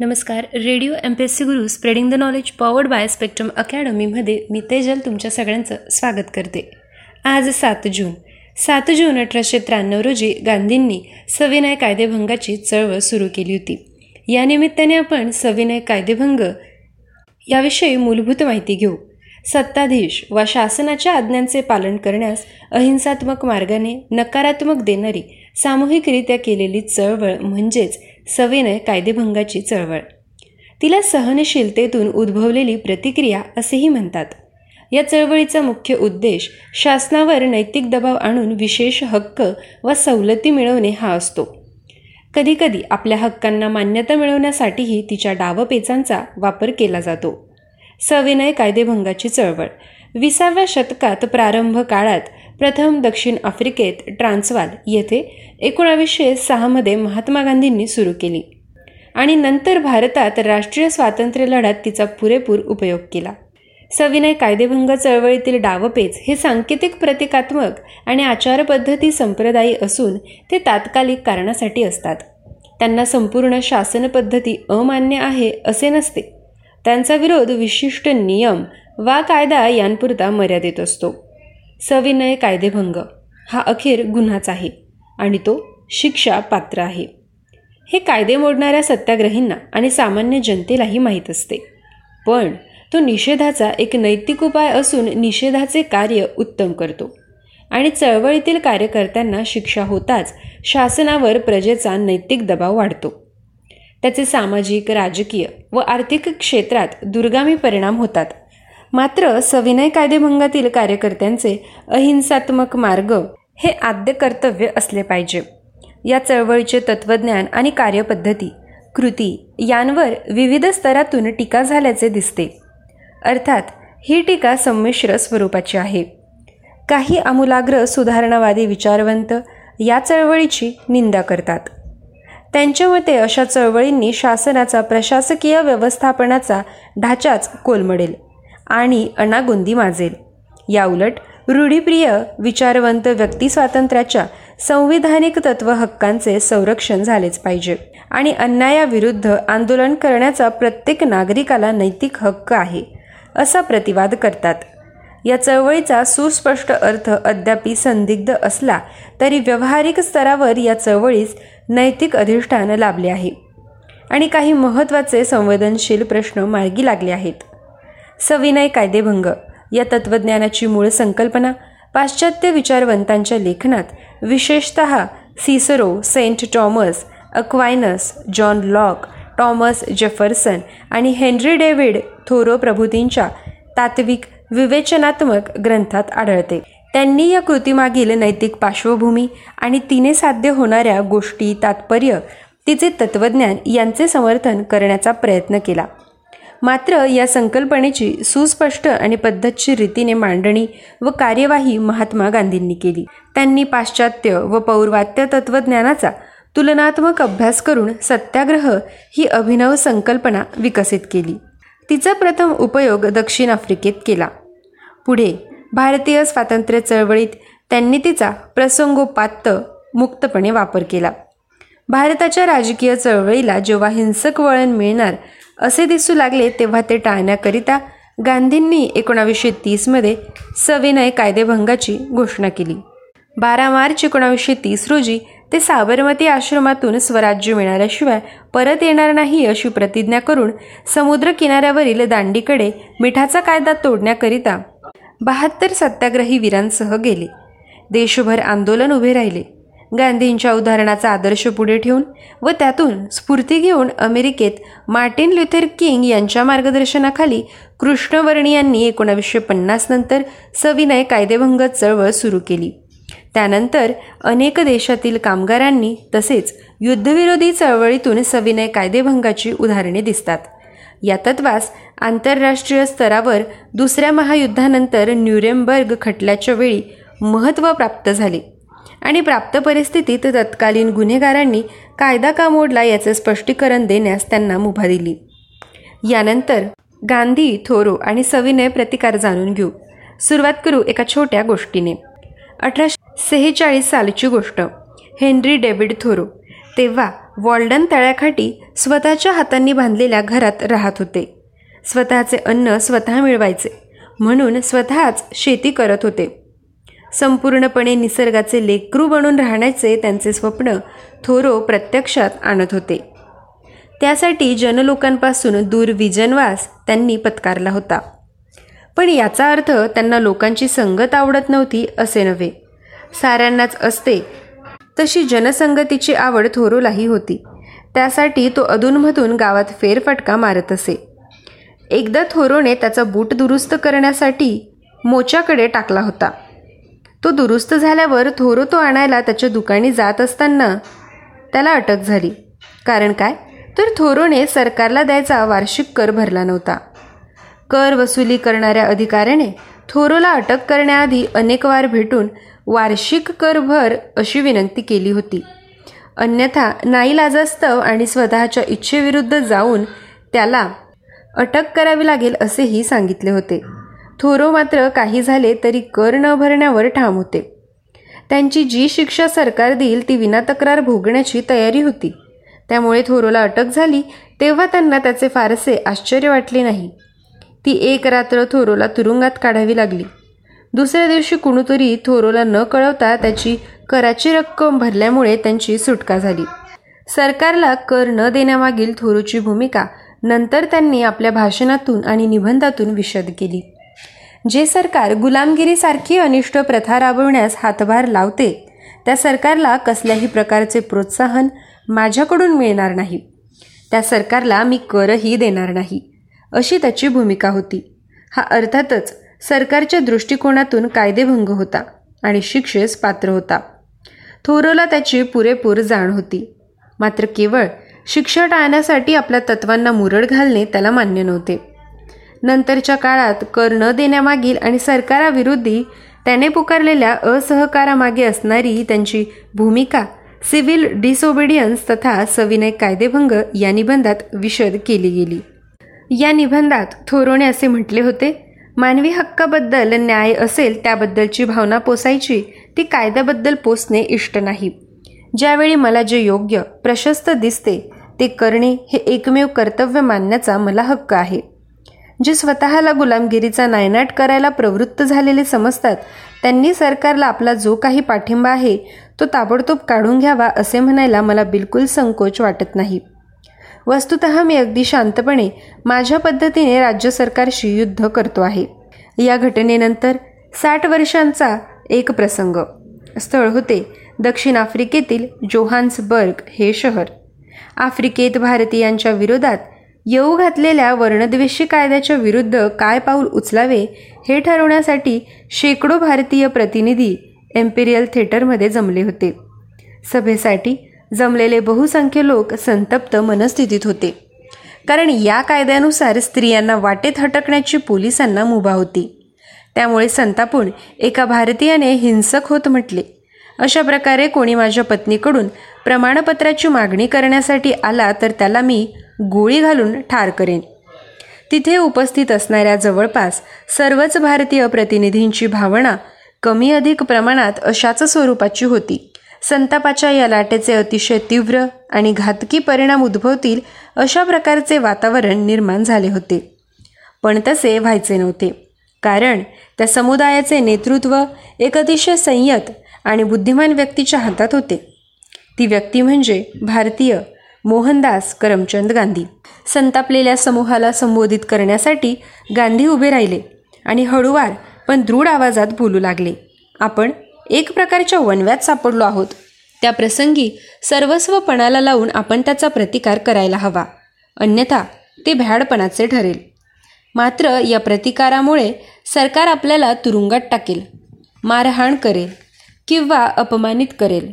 नमस्कार. Radio M P S C Guru spreading the knowledge powered by Spectrum अकॅडमीमध्ये मी तेजल तुमच्या सगळ्यांचं स्वागत करते. आज सात जून. सात जून अठराशे त्र्याण्णव रोजी गांधींनी सविनय कायदेभंगाची चळवळ सुरू केली होती. या निमित्ताने आपण सविनय कायदेभंग याविषयी मूलभूत माहिती घेऊ. सत्ताधीश वा शासनाच्या आज्ञांचे पालन करण्यास अहिंसात्मक मार्गाने नकारात्मक देणारी सामूहिकरित्या केलेली चळवळ म्हणजेच सविनय कायदेभंगाची चळवळ. तिला सहनशीलतेतून उद्भवलेली प्रतिक्रिया असेही म्हणतात. या चळवळीचा मुख्य उद्देश शासनावर नैतिक दबाव आणून विशेष हक्क व सवलती मिळवणे हा असतो. कधीकधी आपल्या हक्कांना मान्यता मिळवण्यासाठीही तिच्या डावपेचांचा वापर केला जातो. सविनय कायदेभंगाची चळवळ. विसाव्या शतकात प्रारंभ काळात प्रथम दक्षिण आफ्रिकेत ट्रान्सवाल येथे एकोणावीसशे सहामध्ये महात्मा गांधींनी सुरू केली. आणि नंतर भारतात राष्ट्रीय स्वातंत्र्य लढ्यात तिचा पुरेपूर उपयोग केला. सविनय कायदेभंग चळवळीतील डावपेच हे सांकेतिक प्रतिकात्मक आणि आचारपद्धती संप्रदायी असून ते तात्कालिक कारणासाठी असतात. त्यांना संपूर्ण शासन पद्धती अमान्य आहे असे नसते. त्यांचा विरोध विशिष्ट नियम वा कायदा यांपुरता मर्यादित असतो. सविनय कायदेभंग हा अखेर गुन्हाच आहे आणि तो शिक्षा पात्र आहे. हे कायदे मोडणाऱ्या सत्याग्रहींना आणि सामान्य जनतेलाही माहीत असते. पण तो निषेधाचा एक नैतिक उपाय असून निषेधाचे कार्य उत्तम करतो आणि चळवळीतील कार्यकर्त्यांना शिक्षा होताच शासनावर प्रजेचा नैतिक दबाव वाढतो. त्याचे सामाजिक राजकीय व आर्थिक क्षेत्रात दुर्गामी परिणाम होतात. मात्र सविनय कायदेभंगातील कार्यकर्त्यांचे अहिंसात्मक मार्ग हे आद्य कर्तव्य असले पाहिजे. या चळवळीचे तत्वज्ञान आणि कार्यपद्धती कृती यांवर विविध स्तरातून टीका झाल्याचे दिसते. अर्थात ही टीका संमिश्र स्वरूपाची आहे. काही आमूलाग्र सुधारणावादी विचारवंत या चळवळीची निंदा करतात. त्यांच्या मते अशा चळवळींनी शासनाचा प्रशासकीय व्यवस्थापनाचा ढाचाच कोलमडेल. आणि अनागोंदी माजेल. याउलट रूढीप्रिय विचारवंत व्यक्ती स्वातंत्र्याच्या संविधानिक तत्व हक्कांचे संरक्षण झालेच पाहिजे. आणि अन्यायाविरुद्ध आंदोलन करण्याचा प्रत्येक नागरिकाला नैतिक हक्क आहे असा प्रतिवाद करतात. या चळवळीचा सुस्पष्ट अर्थ अद्यापी संदिग्ध असला तरी व्यावहारिक स्तरावर या चळवळीस नैतिक अधिष्ठान लाभले आहे. आणि काही महत्त्वाचे संवेदनशील प्रश्न मार्गी लागले आहेत. सविनय कायदेभंग. या तत्त्वज्ञानाची मूळ संकल्पना पाश्चात्य विचारवंतांच्या लेखनात विशेषत Cicero saint Thomas Aquinas John Locke Thomas Jefferson आणि हेनरी डेव्हिड थोरो प्रभूतींच्या तात्विक विवेचनात्मक ग्रंथात आढळते. त्यांनी या कृतीमागील नैतिक पार्श्वभूमी आणि तिने साध्य होणाऱ्या गोष्टी तात्पर्य तिचे तत्त्वज्ञान यांचे समर्थन करण्याचा प्रयत्न केला. मात्र या संकल्पनेची सुस्पष्ट आणि पद्धतशीर रीतीने मांडणी व कार्यवाही महात्मा गांधींनी केली. त्यांनी पाश्चात्य व पौर्वात्य तत्त्वज्ञानाचा तुलनात्मक अभ्यास करून सत्याग्रह ही अभिनव संकल्पना विकसित केली. तिचा प्रथम उपयोग दक्षिण आफ्रिकेत केला. पुढे भारतीय स्वातंत्र्य चळवळीत त्यांनी तिचा प्रसंगोपात्त मुक्तपणे वापर केला. भारताच्या राजकीय चळवळीला जेव्हा हिंसक वळण मिळणार असे दिसू लागले तेव्हा ते टाळण्याकरिता गांधींनी एकोणावीसशे तीसमध्ये सविनय कायदेभंगाची घोषणा केली. बारा मार्च एकोणावीसशे तीस रोजी ते साबरमती आश्रमातून स्वराज्य मिळाल्याशिवाय परत येणार नाही अशी प्रतिज्ञा करून समुद्र किनाऱ्यावरील दांडीकडे मिठाचा कायदा तोडण्याकरिता बहात्तर सत्याग्रही वीरांसह गेले. देशभर आंदोलन उभे राहिले. गांधींच्या उदाहरणाचा आदर्श पुढे ठेवून व त्यातून स्फूर्ती घेऊन अमेरिकेत मार्टिन ल्युथर किंग यांच्या मार्गदर्शनाखाली कृष्णवर्णियांनी एकोणावीसशे पन्नास नंतर सविनय कायदेभंग चळवळ सुरू केली. त्यानंतर अनेक देशातील कामगारांनी तसेच युद्धविरोधी चळवळीतून सविनय कायदेभंगाची उदाहरणे दिसतात. या तत्वास आंतरराष्ट्रीय स्तरावर दुसऱ्या महायुद्धानंतर न्यूरेमबर्ग खटल्याच्या वेळी महत्त्व प्राप्त झाले. आणि प्राप्त परिस्थितीत तत्कालीन गुन्हेगारांनी कायदा का मोडला याचं स्पष्टीकरण देण्यास त्यांना मुभा दिली. यानंतर गांधी थोरो आणि सविनय प्रतिकार जाणून घेऊ. सुरुवात करू एका छोट्या गोष्टीने. अठराशे सेहेचाळीस सालची गोष्ट. Henry David Thoreau. तेव्हा वॉल्डन तळ्याखाटी स्वतःच्या हातांनी बांधलेल्या घरात राहत होते. स्वतःचे अन्न स्वतः मिळवायचे. म्हणून स्वतःच शेती करत होते. संपूर्णपणे निसर्गाचे लेकरू बनून राहण्याचे त्यांचे स्वप्न थोरो प्रत्यक्षात आणत होते. त्यासाठी जनलोकांपासून दूर विजनवास त्यांनी पत्कारला होता. पण याचा अर्थ त्यांना लोकांची संगत आवडत नव्हती असे नव्हे. साऱ्यांनाच असते. तशी जनसंगतीची आवड थोरोलाही होती. त्यासाठी तो अधूनमधून गावात फेरफटका मारत असे. एकदा थोरोने त्याचा बूट दुरुस्त करण्यासाठी मोच्याकडे टाकला होता. तो दुरुस्त झाल्यावर थोरो तो आणायला त्याच्या दुकानी जात असताना त्याला अटक झाली. कारण काय? तर थोरोने सरकारला द्यायचा वार्षिक कर भरला नव्हता. कर वसुली करणाऱ्या अधिकाऱ्याने थोरोला अटक करण्याआधी अनेक वार भेटून वार्षिक कर भर अशी विनंती केली होती. अन्यथा नाईलाजास्तव आणि स्वतःच्या इच्छेविरुद्ध जाऊन त्याला अटक करावी लागेल असेही सांगितले होते. थोरो मात्र काही झाले तरी कर न भरण्यावर ठाम होते. त्यांची जी शिक्षा सरकार देईल ती विनातक्रार भोगण्याची तयारी होती. त्यामुळे थोरोला अटक झाली तेव्हा त्यांना त्याचे फारसे आश्चर्य वाटले नाही. ती एक रात्र थोरोला तुरुंगात काढावी लागली. दुसऱ्या दिवशी कुणीतरी थोरोला न कळवता त्याची कराची रक्कम भरल्यामुळे त्यांची सुटका झाली. सरकारला कर न देण्यामागील थोरोची भूमिका नंतर त्यांनी आपल्या भाषणातून आणि निबंधातून विशद केली. जे सरकार गुलामगिरीसारखी अनिष्ट प्रथा राबवण्यास हातभार लावते त्या सरकारला कसल्याही प्रकारचे प्रोत्साहन माझ्याकडून मिळणार नाही. त्या सरकारला मी करही देणार नाही अशी त्याची भूमिका होती. हा अर्थातच सरकारच्या दृष्टिकोनातून कायदेभंग होता आणि शिक्षेस पात्र होता. थोरोला त्याची पुरेपूर जाण होती. मात्र केवळ शिक्षा टाळण्यासाठी आपल्या तत्वांना मुरड घालणे त्याला मान्य नव्हते. नंतरच्या काळात कर न देण्यामागील आणि सरकाराविरुद्धी त्याने पुकारलेल्या असहकारामागे असणारी त्यांची भूमिका सिव्हिल डिसओबिडियन्स तथा सविनय कायदेभंग या निबंधात विशद केली गेली. या निबंधात थोरोने असे म्हटले होते मानवी हक्काबद्दल न्याय असेल त्याबद्दलची भावना पोसायची ती कायद्याबद्दल पोचणे इष्ट नाही. ज्यावेळी मला जे योग्य प्रशस्त दिसते ते करणे हे एकमेव कर्तव्य मानण्याचा मला हक्क आहे. जे स्वतःला गुलामगिरीचा नायनाट करायला प्रवृत्त झालेले समजतात त्यांनी सरकारला आपला जो काही पाठिंबा आहे तो ताबडतोब काढून घ्यावा असे म्हणायला मला बिलकुल संकोच वाटत नाही. वस्तुत मी अगदी शांतपणे माझ्या पद्धतीने राज्य सरकारशी युद्ध करतो आहे. या घटनेनंतर साठ वर्षांचा एक प्रसंग. स्थळ होते दक्षिण आफ्रिकेतील जोहान्सबर्ग हे शहर. आफ्रिकेत भारतीयांच्या विरोधात येऊ घातलेल्या वर्णद्वेषी कायद्याच्या विरुद्ध काय पाऊल उचलावे हे ठरवण्यासाठी शेकडो भारतीय प्रतिनिधी एम्पिरियल थिएटरमध्ये जमले होते. सभेसाठी जमलेले बहुसंख्य लोक संतप्त मनस्थितीत होते. कारण या कायद्यानुसार स्त्रियांना वाटेत हटकण्याची पोलिसांना मुभा होती. त्यामुळे संतापून एका भारतीयाने हिंसक होत म्हटले. अशा प्रकारे कोणी माझ्या पत्नीकडून प्रमाणपत्राची मागणी करण्यासाठी आला तर त्याला मी गोळी घालून ठार करेन. तिथे उपस्थित असणाऱ्या जवळपास सर्वच भारतीय प्रतिनिधींची भावना कमी अधिक प्रमाणात अशाच स्वरूपाची होती. संतापाच्या या लाटेचे अतिशय तीव्र आणि घातकी परिणाम उद्भवतील अशा प्रकारचे वातावरण निर्माण झाले होते. पण तसे व्हायचे नव्हते. कारण त्या समुदायाचे नेतृत्व एक अतिशय संयत आणि बुद्धिमान व्यक्तीच्या हातात होते. ती व्यक्ती म्हणजे भारतीय मोहनदास करमचंद गांधी. संतापलेल्या समूहाला संबोधित करण्यासाठी गांधी उभे राहिले आणि हळूवार पण दृढ आवाजात बोलू लागले. आपण एक प्रकारच्या वनव्यात सापडलो आहोत. त्या प्रसंगी सर्वस्व पणाला लावून आपण त्याचा प्रतिकार करायला हवा. अन्यथा ते भ्याडपणाचे ठरेल. मात्र या प्रतिकारामुळे सरकार आपल्याला तुरुंगात टाकेल मारहाण करेल किंवा अपमानित करेल.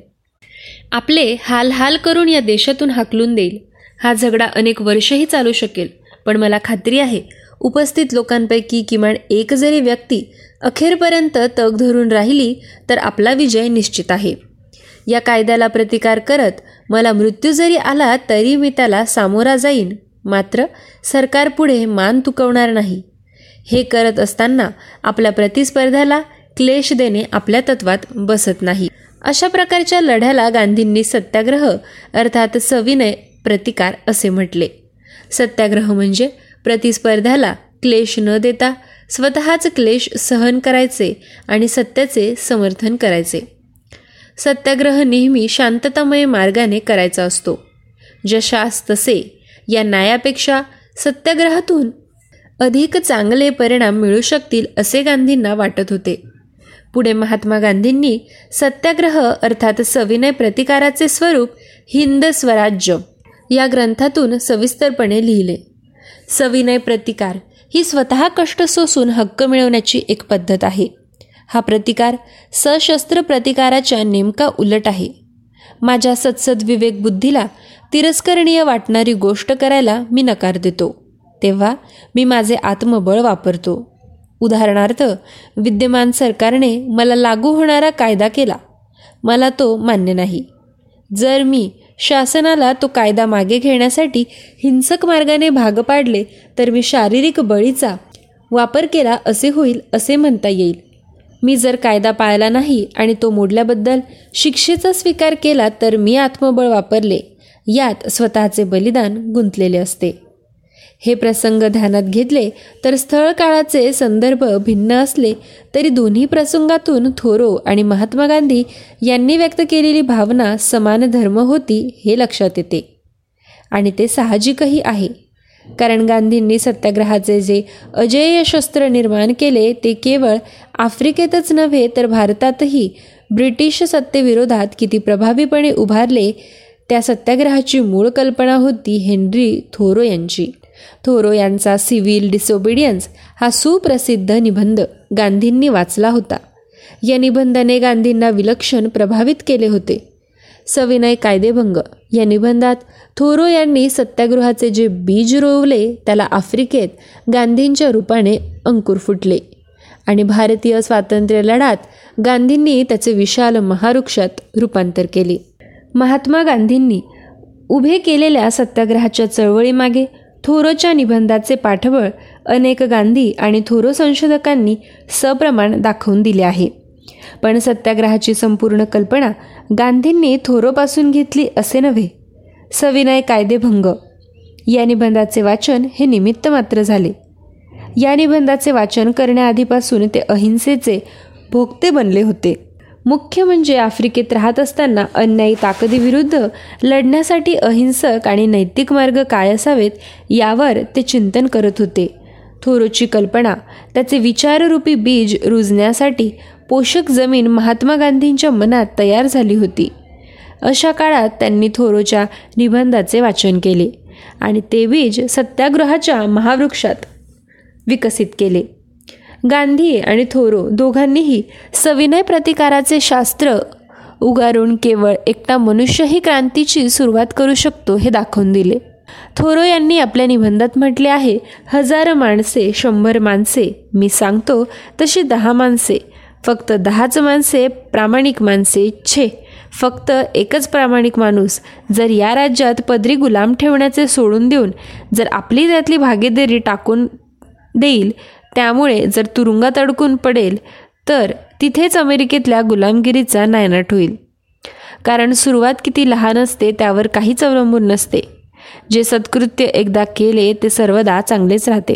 आपले हाल हाल करून या देशातून हाकलून देईल. हा झगडा अनेक वर्षही चालू शकेल. पण मला खात्री आहे उपस्थित लोकांपैकी किमान एक जरी व्यक्ती अखेरपर्यंत तग धरून राहिली तर आपला विजय निश्चित आहे. या कायद्याला प्रतिकार करत मला मृत्यू जरी आला तरी मी त्याला सामोरा जाईन. मात्र सरकारपुढे मान तुकवणार नाही. हे करत असताना आपल्या प्रतिस्पर्ध्याला क्लेश देणे आपल्या तत्वात बसत नाही. अशा प्रकारच्या लढ्याला गांधींनी सत्याग्रह अर्थात सविनय प्रतिकार असे म्हटले. सत्याग्रह म्हणजे प्रतिस्पर्ध्याला क्लेश न देता स्वतःच क्लेश सहन करायचे आणि सत्याचे समर्थन करायचे. सत्याग्रह नेहमी शांततामय मार्गाने करायचा असतो. जशास तसे या न्यायापेक्षा सत्याग्रहातून अधिक चांगले परिणाम मिळू शकतील असे गांधींना वाटत होते. पुढे महात्मा गांधींनी सत्याग्रह अर्थात सविनय प्रतिकाराचे स्वरूप हिंद स्वराज्य या ग्रंथातून सविस्तरपणे लिहिले. सविनय प्रतिकार ही स्वतः कष्ट सोसून हक्क मिळवण्याची एक पद्धत आहे. हा प्रतिकार सशस्त्र प्रतिकाराच्या नेमका उलट आहे. माझ्या सत्सद विवेक बुद्धीला तिरस्करणीय वाटणारी गोष्ट करायला मी नकार देतो. तेव्हा मी माझे आत्मबळ वापरतो. उदाहरणार्थ विद्यमान सरकारने मला लागू होणारा कायदा केला. मला तो मान्य नाही. जर मी शासनाला तो कायदा मागे घेण्यासाठी हिंसक मार्गाने भाग पाडले तर मी शारीरिक बळीचा वापर केला असे होईल असे म्हणता येईल. मी जर कायदा पाळला नाही आणि तो मोडल्याबद्दल शिक्षेचा स्वीकार केला तर मी आत्मबळ वापरले. यात स्वतःचे बलिदान गुंतलेले असते. हे प्रसंग ध्यानात घेतले तर स्थळ काळाचे संदर्भ भिन्न असले तरी दोन्ही प्रसंगातून थोरो आणि महात्मा गांधी यांनी व्यक्त केलेली भावना समान धर्म होती हे लक्षात येते. आणि ते साहजिकही आहे. कारण गांधींनी सत्याग्रहाचे जे अजेय शस्त्र निर्माण केले ते केवळ आफ्रिकेतच नव्हे तर भारतातही ब्रिटिश सत्तेविरोधात किती प्रभावीपणे उभारले त्या सत्याग्रहाची मूळ कल्पना होती हेनरी थोरो यांची. थोरो यांचा सिव्हिल डिसोबिडियन्स हा सुप्रसिद्ध निबंध गांधींनी वाचला होता. या निबंधाने गांधींना विलक्षण प्रभावित केले होते. सविनय कायदेभंग या निबंधात थोरो यांनी सत्याग्रहाचे जे बीज रोवले त्याला आफ्रिकेत गांधींच्या रूपाने अंकुर फुटले. आणि भारतीय स्वातंत्र्य लढ्यात गांधींनी त्याचे विशाल महावृक्षात रूपांतर केले. महात्मा गांधींनी उभे केलेल्या सत्याग्रहाच्या चळवळीमागे थोरोच्या निबंधाचे पाठबळ अनेक गांधी आणि थोरो संशोधकांनी सप्रमाण दाखवून दिले आहे. पण सत्याग्रहाची संपूर्ण कल्पना गांधींनी थोरोपासून घेतली असे नव्हे. सविनय कायदेभंग. या निबंधाचे वाचन हे निमित्त मात्र झाले. या निबंधाचे वाचन करण्याआधीपासून ते अहिंसेचे भोगते बनले होते. मुख्य म्हणजे आफ्रिकेत राहत असताना अन्यायी ताकदीविरुद्ध लढण्यासाठी अहिंसक आणि नैतिक मार्ग काय असावेत यावर ते चिंतन करत होते. थोरोची कल्पना त्याचे विचाररूपी बीज रुजण्यासाठी पोषक जमीन महात्मा गांधींच्या मनात तयार झाली होती. अशा काळात त्यांनी थोरोच्या निबंधाचे वाचन केले आणि ते बीज सत्याग्रहाच्या महावृक्षात विकसित केले. गांधी आणि थोरो दोघांनीही सविनय प्रतिकाराचे शास्त्र उगारून केवळ एकटा मनुष्यही क्रांतीची सुरुवात करू शकतो हे दाखवून दिले. थोरो यांनी आपल्या निबंधात म्हटले आहे हजार माणसे शंभर माणसे मी सांगतो तशी दहा माणसे फक्त दहाच माणसे प्रामाणिक माणसे छे फक्त एकच प्रामाणिक माणूस जर या राज्यात पदरी गुलाम ठेवण्याचे सोडून देऊन जर आपली त्यातली भागीदारी टाकून देईल त्यामुळे जर तुरुंगात अडकून पडेल तर तिथेच अमेरिकेतल्या गुलामगिरीचा नायनाट होईल. कारण सुरुवात किती लहान असते त्यावर काहीच अवलंबून नसते. जे सत्कृत्य एकदा केले ते सर्वदा चांगलेच राहते.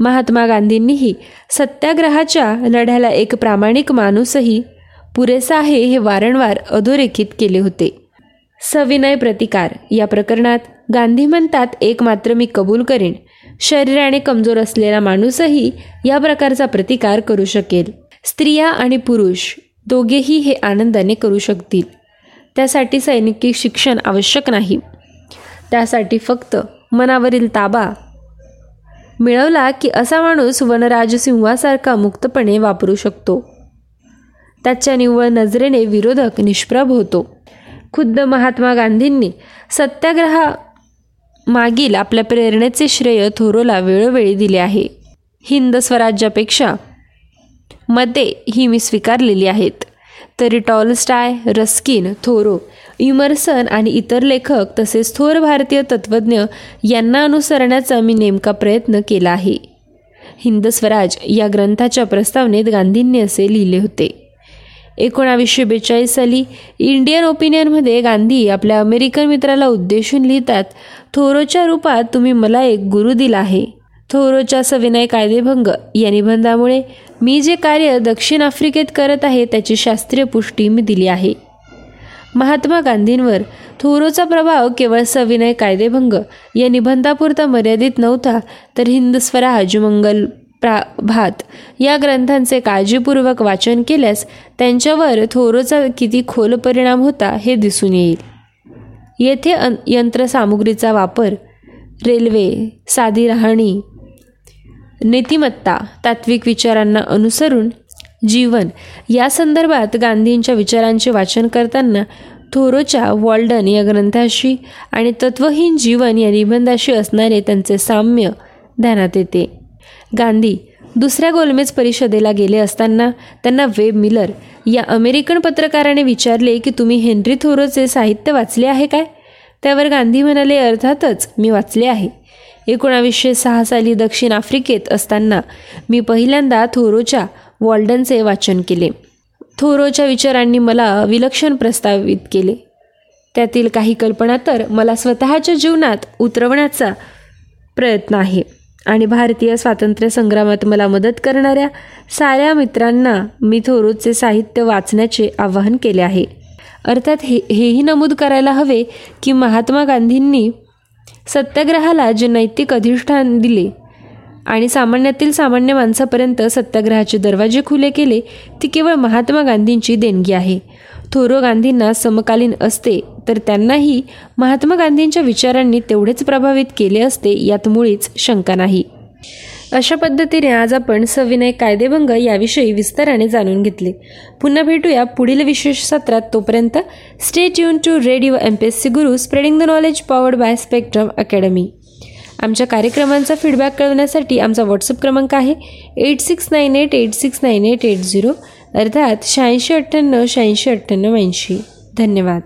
महात्मा गांधींनीही सत्याग्रहाच्या लढ्याला एक प्रामाणिक माणूसही पुरेसा आहे हे वारंवार अधोरेखित केले होते. सविनय प्रतिकार. या प्रकरणात गांधी म्हणतात एक मात्र मी कबूल करेन. शरीराने कमजोर असलेला माणूसही या प्रकारचा प्रतिकार करू शकेल. स्त्रिया आणि पुरुष दोघेही हे आनंदाने करू शकतील. त्यासाठी सैनिकी शिक्षण आवश्यक नाही. त्यासाठी फक्त मनावरील ताबा मिळवला की असा माणूस वनराज सिंहासारखा मुक्तपणे वापरू शकतो. त्याच्या निव्वळ नजरेने विरोधक निष्प्रभ होतो. खुद्द महात्मा गांधींनी सत्याग्रहा मागील आपल्या प्रेरणेचे श्रेय थोरोला वेळोवेळी दिले आहे. हिंद स्वराज्यापेक्षा मते ही मी स्वीकारलेली आहेत. तरी टॉलस्टाय रस्किन थोरो इमर्सन आणि इतर लेखक तसेच थोर भारतीय तत्त्वज्ञ यांना अनुसरण्याचा मी नेमका प्रयत्न केला आहे. हिंद स्वराज या ग्रंथाच्या प्रस्तावनेत गांधींनी असे लिहिले होते. एकोणावीसशे बेचाळीस साली इंडियन ओपिनियनमध्ये गांधी आपल्या अमेरिकन मित्राला उद्देशून लिहितात थोरोच्या रूपात तुम्ही मला एक गुरु दिला आहे. थोरोच्या सविनय कायदेभंग या निबंधामुळे मी जे कार्य दक्षिण आफ्रिकेत करत आहे त्याची शास्त्रीय पुष्टी मी दिली आहे. महात्मा गांधींवर थोरोचा प्रभाव केवळ सविनय कायदेभंग या निबंधापुरता मर्यादित नव्हता तर हिंद स्वराज मंगल प्रा भात. या ग्रंथांचे काळजीपूर्वक वाचन केल्यास त्यांच्यावर थोरोचा किती खोल परिणाम होता हे दिसून येईल. येथे अन यंत्रसामुग्रीचा वापर रेल्वे साधी राहणी नीतिमत्ता तात्विक विचारांना अनुसरून जीवन या संदर्भात गांधींच्या विचारांचे वाचन करताना थोरोच्या वॉल्डन या ग्रंथाशी आणि तत्वहीन जीवन या निबंधाशी असणारे त्यांचे साम्य ध्यानात येते. गांधी दुसऱ्या गोलमेज परिषदेला गेले असताना त्यांना वेब मिलर या अमेरिकन पत्रकाराने विचारले की तुम्ही हेनरी थोरोचे साहित्य वाचले आहे काय? त्यावर गांधी म्हणाले अर्थातच मी वाचले आहे. एकोणावीसशे सहा साली दक्षिण आफ्रिकेत असताना मी पहिल्यांदा थोरोच्या वॉल्डनचे वाचन केले. थोरोच्या विचारांनी मला विलक्षण प्रस्तावित केले. त्यातील काही कल्पना तर मला स्वतःच्या जीवनात उतरवण्याचा प्रयत्न आहे. आणि भारतीय स्वातंत्र्य संग्रामात मला मदत करणाऱ्या साऱ्या मित्रांना मी थोरूचे साहित्य वाचण्याचे आवाहन केले आहे. अर्थात हे हेही नमूद करायला हवे की महात्मा गांधींनी सत्याग्रहाला जे नैतिक अधिष्ठान दिले आणि सामान्यातील सामान्य माणसापर्यंत सत्याग्रहाचे दरवाजे खुले केले ती केवळ महात्मा गांधींची देणगी आहे. थोरो गांधींना समकालीन असते तर त्यांनाही महात्मा गांधींच्या विचारांनी तेवढेच प्रभावित केले असते यात मुळीच शंका नाही. अशा पद्धतीने आज आपण सविनय कायदेभंग याविषयी विस्ताराने जाणून घेतले. पुन्हा भेटूया पुढील विशेष सत्रात. तोपर्यंत stay tune to radio M P S C Guru spreading the knowledge powered by Spectrum Academy आमच्या कार्यक्रमांचा फीडबॅक कळवण्यासाठी आमचा व्हॉट्सअप क्रमांक आहे eight six nine eight eight six nine eight eight zero अर्थात शहाऐंशी अठ्ठ्याण्णव शहाऐंशी अठ्ठ्याण्णव ऐंशी. धन्यवाद.